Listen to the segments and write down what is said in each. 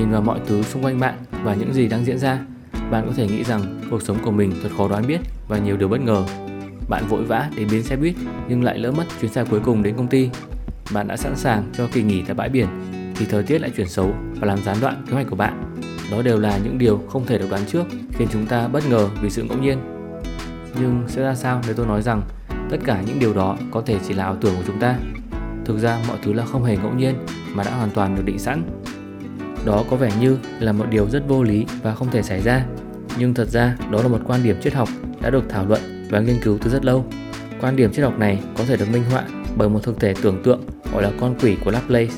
nhìn vào mọi thứ xung quanh bạn và những gì đang diễn ra, bạn có thể nghĩ rằng cuộc sống của mình thật khó đoán biết và nhiều điều bất ngờ. Bạn vội vã đến bến xe buýt nhưng lại lỡ mất chuyến xe cuối cùng đến công ty. Bạn đã sẵn sàng cho kỳ nghỉ tại bãi biển thì thời tiết lại chuyển xấu và làm gián đoạn kế hoạch của bạn. Đó đều là những điều không thể được đoán trước, khiến chúng ta bất ngờ vì sự ngẫu nhiên. Nhưng sẽ ra sao nếu tôi nói rằng tất cả những điều đó có thể chỉ là ảo tưởng của chúng ta? Thực ra mọi thứ là không hề ngẫu nhiên mà đã hoàn toàn được định sẵn. Đó có vẻ như là một điều rất vô lý và không thể xảy ra, nhưng thật ra đó là một quan điểm triết học đã được thảo luận và nghiên cứu từ rất lâu. Quan điểm triết học này có thể được minh họa bởi một thực thể tưởng tượng gọi là con quỷ của Laplace.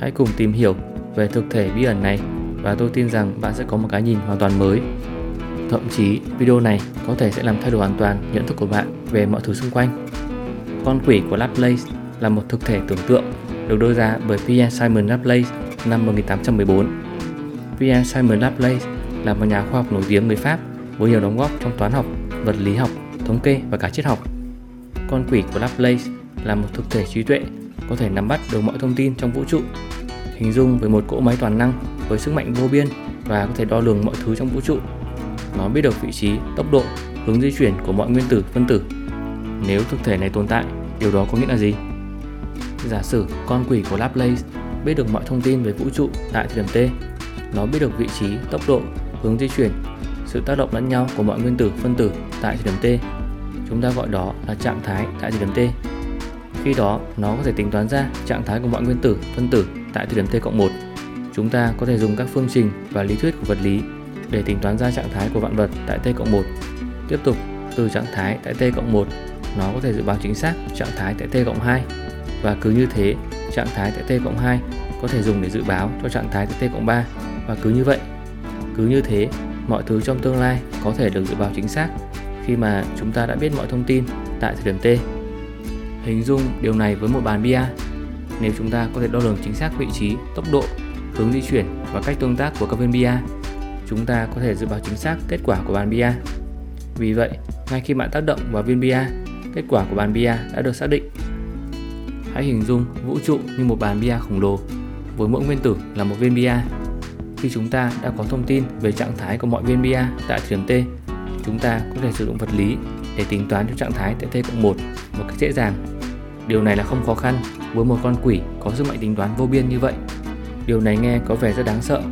Hãy cùng tìm hiểu về thực thể bí ẩn này và tôi tin rằng bạn sẽ có một cái nhìn hoàn toàn mới. Thậm chí video này có thể sẽ làm thay đổi hoàn toàn nhận thức của bạn về mọi thứ xung quanh. Con quỷ của Laplace là một thực thể tưởng tượng được đưa ra bởi Pierre Simon Laplace năm 1814. Pierre Simon Laplace là một nhà khoa học nổi tiếng người Pháp với nhiều đóng góp trong toán học, vật lý học, thống kê và cả triết học. Con quỷ của Laplace là một thực thể trí tuệ có thể nắm bắt được mọi thông tin trong vũ trụ, hình dung với một cỗ máy toàn năng với sức mạnh vô biên và có thể đo lường mọi thứ trong vũ trụ. Nó biết được vị trí, tốc độ, hướng di chuyển của mọi nguyên tử, phân tử. Nếu thực thể này tồn tại, điều đó có nghĩa là gì? Giả sử con quỷ của Laplace biết được mọi thông tin về vũ trụ tại thời điểm T. Nó biết được vị trí, tốc độ, hướng di chuyển, sự tác động lẫn nhau của mọi nguyên tử, phân tử tại thời điểm T. Chúng ta gọi đó là trạng thái tại thời điểm T. Khi đó, nó có thể tính toán ra trạng thái của mọi nguyên tử, phân tử tại thời điểm T cộng 1. Chúng ta có thể dùng các phương trình và lý thuyết của vật lý để tính toán ra trạng thái của vạn vật tại T cộng 1. Tiếp tục, từ trạng thái tại T cộng 1, nó có thể dự báo chính xác trạng thái tại T cộng 2 và cứ như thế trạng thái tại t cộng 2 có thể dùng để dự báo cho trạng thái tại t cộng 3 và cứ như vậy, cứ như thế, mọi thứ trong tương lai có thể được dự báo chính xác khi mà chúng ta đã biết mọi thông tin tại thời điểm t. Hình dung điều này với một bàn bia, nếu chúng ta có thể đo lường chính xác vị trí, tốc độ, hướng di chuyển và cách tương tác của các viên bia, chúng ta có thể dự báo chính xác kết quả của bàn bia. Vì vậy, ngay khi bạn tác động vào viên bia, kết quả của bàn bia đã được xác định. Hãy hình dung vũ trụ như một bàn bia khổng lồ với mỗi nguyên tử là một viên bia. Khi chúng ta đã có thông tin về trạng thái của mọi viên bia tại thời điểm T, chúng ta có thể sử dụng vật lý để tính toán cho trạng thái tại T cộng 1 một cách dễ dàng. Điều này là không khó khăn với một con quỷ có sức mạnh tính toán vô biên như vậy. Điều này nghe có vẻ rất đáng sợ,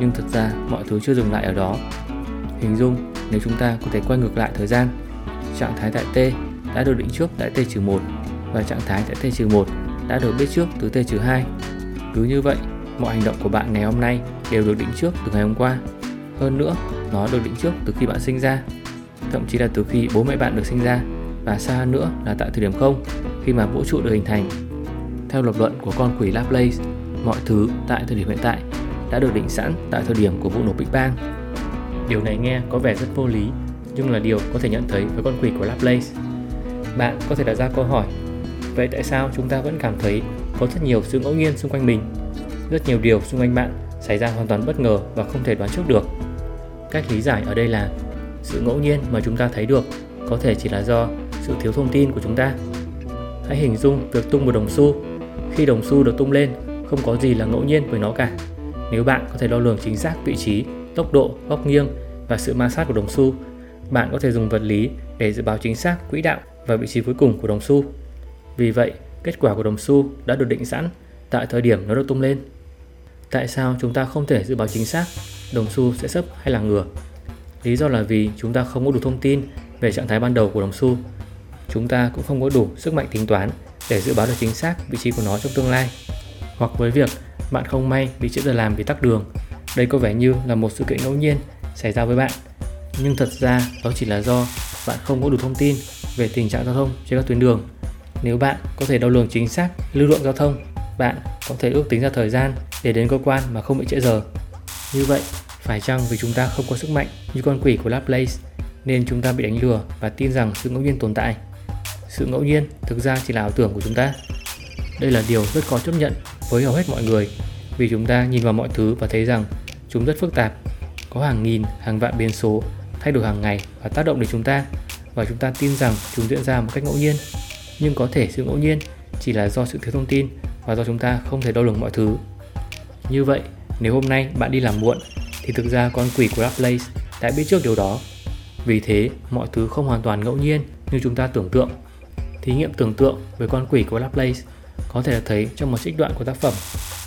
nhưng thật ra mọi thứ chưa dừng lại ở đó. Hình dung nếu chúng ta có thể quay ngược lại thời gian, trạng thái tại T đã được định trước tại T-1 và trạng thái tại T-1 đã được biết trước từ T-2. Cứ như vậy, mọi hành động của bạn ngày hôm nay đều được định trước từ ngày hôm qua. Hơn nữa, nó được định trước từ khi bạn sinh ra, thậm chí là từ khi bố mẹ bạn được sinh ra và xa hơn nữa là tại thời điểm không, khi mà vũ trụ được hình thành. Theo lập luận của con quỷ Laplace, mọi thứ tại thời điểm hiện tại đã được định sẵn tại thời điểm của vụ nổ Big Bang. Điều này nghe có vẻ rất vô lý, nhưng là điều có thể nhận thấy với con quỷ của Laplace. Bạn có thể đặt ra câu hỏi Vậy tại sao chúng ta vẫn cảm thấy có rất nhiều sự ngẫu nhiên xung quanh mình? Rất nhiều điều xung quanh bạn xảy ra hoàn toàn bất ngờ và không thể đoán trước được. Cách lý giải ở đây là sự ngẫu nhiên mà chúng ta thấy được có thể chỉ là do sự thiếu thông tin của chúng ta. Hãy hình dung việc tung một đồng xu. Khi đồng xu được tung lên, không có gì là ngẫu nhiên với nó cả. Nếu bạn có thể đo lường chính xác vị trí, tốc độ, góc nghiêng và sự ma sát của đồng xu, bạn có thể dùng vật lý để dự báo chính xác quỹ đạo và vị trí cuối cùng của đồng xu. Vì vậy, kết quả của đồng xu đã được định sẵn tại thời điểm nó được tung lên. Tại sao chúng ta không thể dự báo chính xác đồng xu sẽ sấp hay là ngửa? Lý do là vì chúng ta không có đủ thông tin về trạng thái ban đầu của đồng xu. Chúng ta cũng không có đủ sức mạnh tính toán để dự báo được chính xác vị trí của nó trong tương lai. Hoặc với việc bạn không may bị trễ giờ làm vì tắc đường, đây có vẻ như là một sự kiện ngẫu nhiên xảy ra với bạn. Nhưng thật ra đó chỉ là do bạn không có đủ thông tin về tình trạng giao thông trên các tuyến đường nếu bạn có thể đo lường chính xác lưu lượng giao thông, bạn có thể ước tính ra thời gian để đến cơ quan mà không bị trễ giờ. Như vậy, phải chăng vì chúng ta không có sức mạnh như con quỷ của Laplace nên chúng ta bị đánh lừa và tin rằng sự ngẫu nhiên tồn tại? Sự ngẫu nhiên thực ra chỉ là ảo tưởng của chúng ta. Đây là điều rất khó chấp nhận với hầu hết mọi người vì chúng ta nhìn vào mọi thứ và thấy rằng chúng rất phức tạp, có hàng nghìn, hàng vạn biến số thay đổi hàng ngày và tác động đến chúng ta và chúng ta tin rằng chúng diễn ra một cách ngẫu nhiên nhưng có thể sự ngẫu nhiên chỉ là do sự thiếu thông tin và do chúng ta không thể đo lường mọi thứ. Như vậy, Nếu hôm nay bạn đi làm muộn thì thực ra con quỷ của Laplace đã biết trước điều đó. Vì thế, mọi thứ không hoàn toàn ngẫu nhiên như chúng ta tưởng tượng. Thí nghiệm tưởng tượng về con quỷ của Laplace có thể thấy trong một trích đoạn của tác phẩm,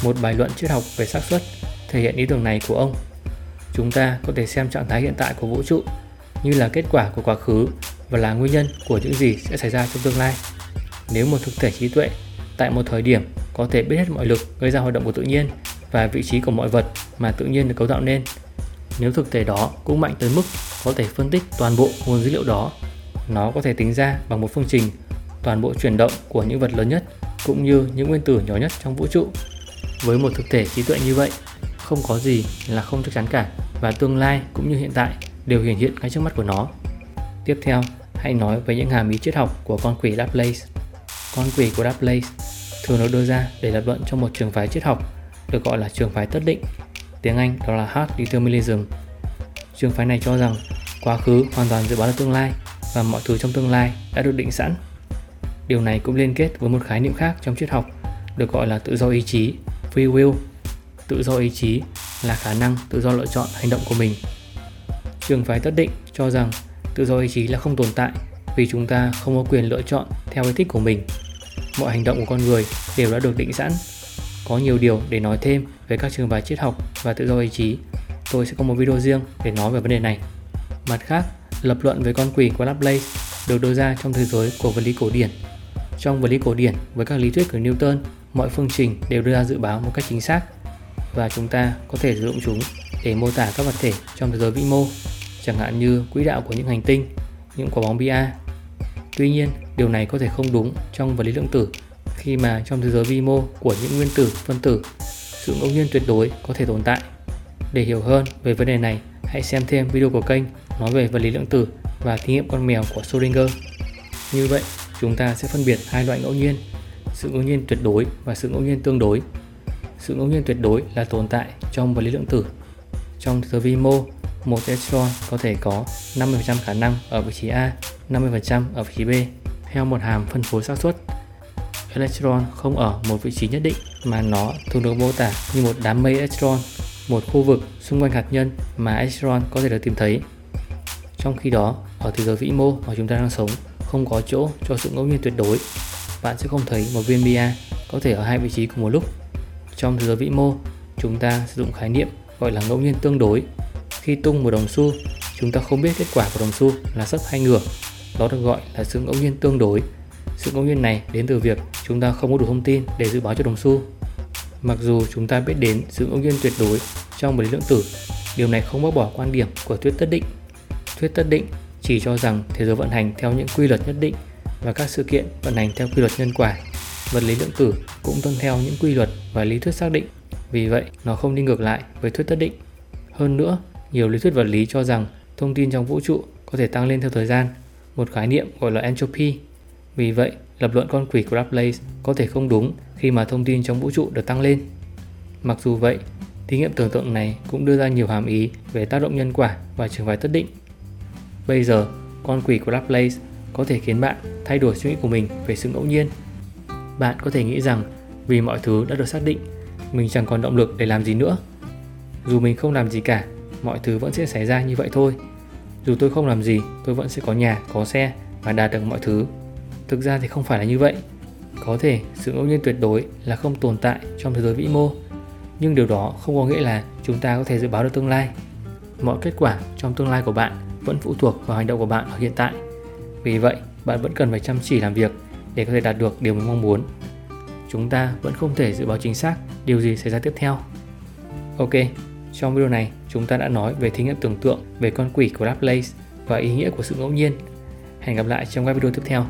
một bài luận triết học về xác suất thể hiện ý tưởng này của ông. Chúng ta có thể xem trạng thái hiện tại của vũ trụ như là kết quả của quá khứ và là nguyên nhân của những gì sẽ xảy ra trong tương lai. Nếu một thực thể trí tuệ tại một thời điểm có thể biết hết mọi lực gây ra hoạt động của tự nhiên và vị trí của mọi vật mà tự nhiên được cấu tạo nên. Nếu thực thể đó cũng mạnh tới mức có thể phân tích toàn bộ nguồn dữ liệu đó, nó có thể tính ra bằng một phương trình toàn bộ chuyển động của những vật lớn nhất cũng như những nguyên tử nhỏ nhất trong vũ trụ. Với một thực thể trí tuệ như vậy, không có gì là không chắc chắn cả và tương lai cũng như hiện tại đều hiện hiện ngay trước mắt của nó. Tiếp theo, hãy nói về những hàm ý triết học của con quỷ Laplace. Con quỷ của Laplace thường được đưa ra để lập luận cho một trường phái triết học được gọi là trường phái tất định, tiếng Anh đó là hard determinism. Trường phái này cho rằng quá khứ hoàn toàn dự báo được tương lai và mọi thứ trong tương lai đã được định sẵn. Điều này cũng liên kết với một khái niệm khác trong triết học được gọi là tự do ý chí, free will. Tự do ý chí là khả năng tự do lựa chọn hành động của mình. Trường phái tất định cho rằng tự do ý chí là không tồn tại vì chúng ta không có quyền lựa chọn theo ý thích của mình. Mọi hành động của con người đều đã được định sẵn có nhiều điều để nói thêm về các trường phái triết học và tự do ý chí. Tôi sẽ có một video riêng để nói về vấn đề này. Mặt khác, lập luận về con quỷ của Laplace được đưa ra trong thế giới của vật lý cổ điển. Trong vật lý cổ điển với các lý thuyết của Newton, mọi phương trình đều đưa ra dự báo một cách chính xác và chúng ta có thể sử dụng chúng để mô tả các vật thể trong thế giới vĩ mô, chẳng hạn như quỹ đạo của những hành tinh, những quả bóng bia. Tuy nhiên, điều này có thể không đúng trong vật lý lượng tử khi mà trong thế giới vi mô của những nguyên tử, phân tử, sự ngẫu nhiên tuyệt đối có thể tồn tại. Để hiểu hơn về vấn đề này, hãy xem thêm video của kênh nói về vật lý lượng tử và thí nghiệm con mèo của Schrödinger. Như vậy, chúng ta sẽ phân biệt hai loại ngẫu nhiên, sự ngẫu nhiên tuyệt đối và sự ngẫu nhiên tương đối. Sự ngẫu nhiên tuyệt đối là tồn tại trong vật lý lượng tử. Trong thế giới vi mô, một electron có thể có 50% khả năng ở vị trí A, 50% ở vị trí B theo một hàm phân phối xác suất electron không ở một vị trí nhất định mà nó thường được mô tả như một đám mây electron, một khu vực xung quanh hạt nhân mà electron có thể được tìm thấy. Trong khi đó, ở thế giới vĩ mô mà chúng ta đang sống không có chỗ cho sự ngẫu nhiên tuyệt đối. Bạn sẽ không thấy một viên bia có thể ở hai vị trí cùng một lúc. Trong thế giới vĩ mô, chúng ta sử dụng khái niệm gọi là ngẫu nhiên tương đối. Khi tung một đồng xu, chúng ta không biết kết quả của đồng xu là sấp hay ngửa, Đó được gọi là sự ngẫu nhiên tương đối sự ngẫu nhiên này đến từ việc chúng ta không có đủ thông tin để dự báo cho đồng xu. Mặc dù chúng ta biết đến sự ngẫu nhiên tuyệt đối trong vật lý lượng tử, điều này không bác bỏ quan điểm của thuyết tất định. Thuyết tất định chỉ cho rằng thế giới vận hành theo những quy luật nhất định và các sự kiện vận hành theo quy luật nhân quả. Vật lý lượng tử cũng tuân theo những quy luật và lý thuyết xác định, vì vậy nó không đi ngược lại với thuyết tất định. Hơn nữa, nhiều lý thuyết vật lý cho rằng thông tin trong vũ trụ có thể tăng lên theo thời gian, một khái niệm gọi là entropy vì vậy, lập luận con quỷ của Laplace có thể không đúng khi mà thông tin trong vũ trụ được tăng lên. Mặc dù vậy, thí nghiệm tưởng tượng này cũng đưa ra nhiều hàm ý về tác động nhân quả và trường phái tất định. Bây giờ, con quỷ của Laplace có thể khiến bạn thay đổi suy nghĩ của mình về sự ngẫu nhiên. Bạn có thể nghĩ rằng vì mọi thứ đã được xác định, mình chẳng còn động lực để làm gì nữa. Dù mình không làm gì cả, mọi thứ vẫn sẽ xảy ra như vậy thôi. Dù tôi không làm gì, tôi vẫn sẽ có nhà, có xe và đạt được mọi thứ Thực ra thì không phải là như vậy. Có thể sự ngẫu nhiên tuyệt đối là không tồn tại trong thế giới vĩ mô, nhưng điều đó không có nghĩa là chúng ta có thể dự báo được tương lai. Mọi kết quả trong tương lai của bạn vẫn phụ thuộc vào hành động của bạn ở hiện tại. Vì vậy, bạn vẫn cần phải chăm chỉ làm việc để có thể đạt được điều mình mong muốn. Chúng ta vẫn không thể dự báo chính xác điều gì xảy ra tiếp theo. Ok, trong video này, chúng ta đã nói về thí nghiệm tưởng tượng về con quỷ của Laplace và ý nghĩa của sự ngẫu nhiên. Hẹn gặp lại trong các video tiếp theo.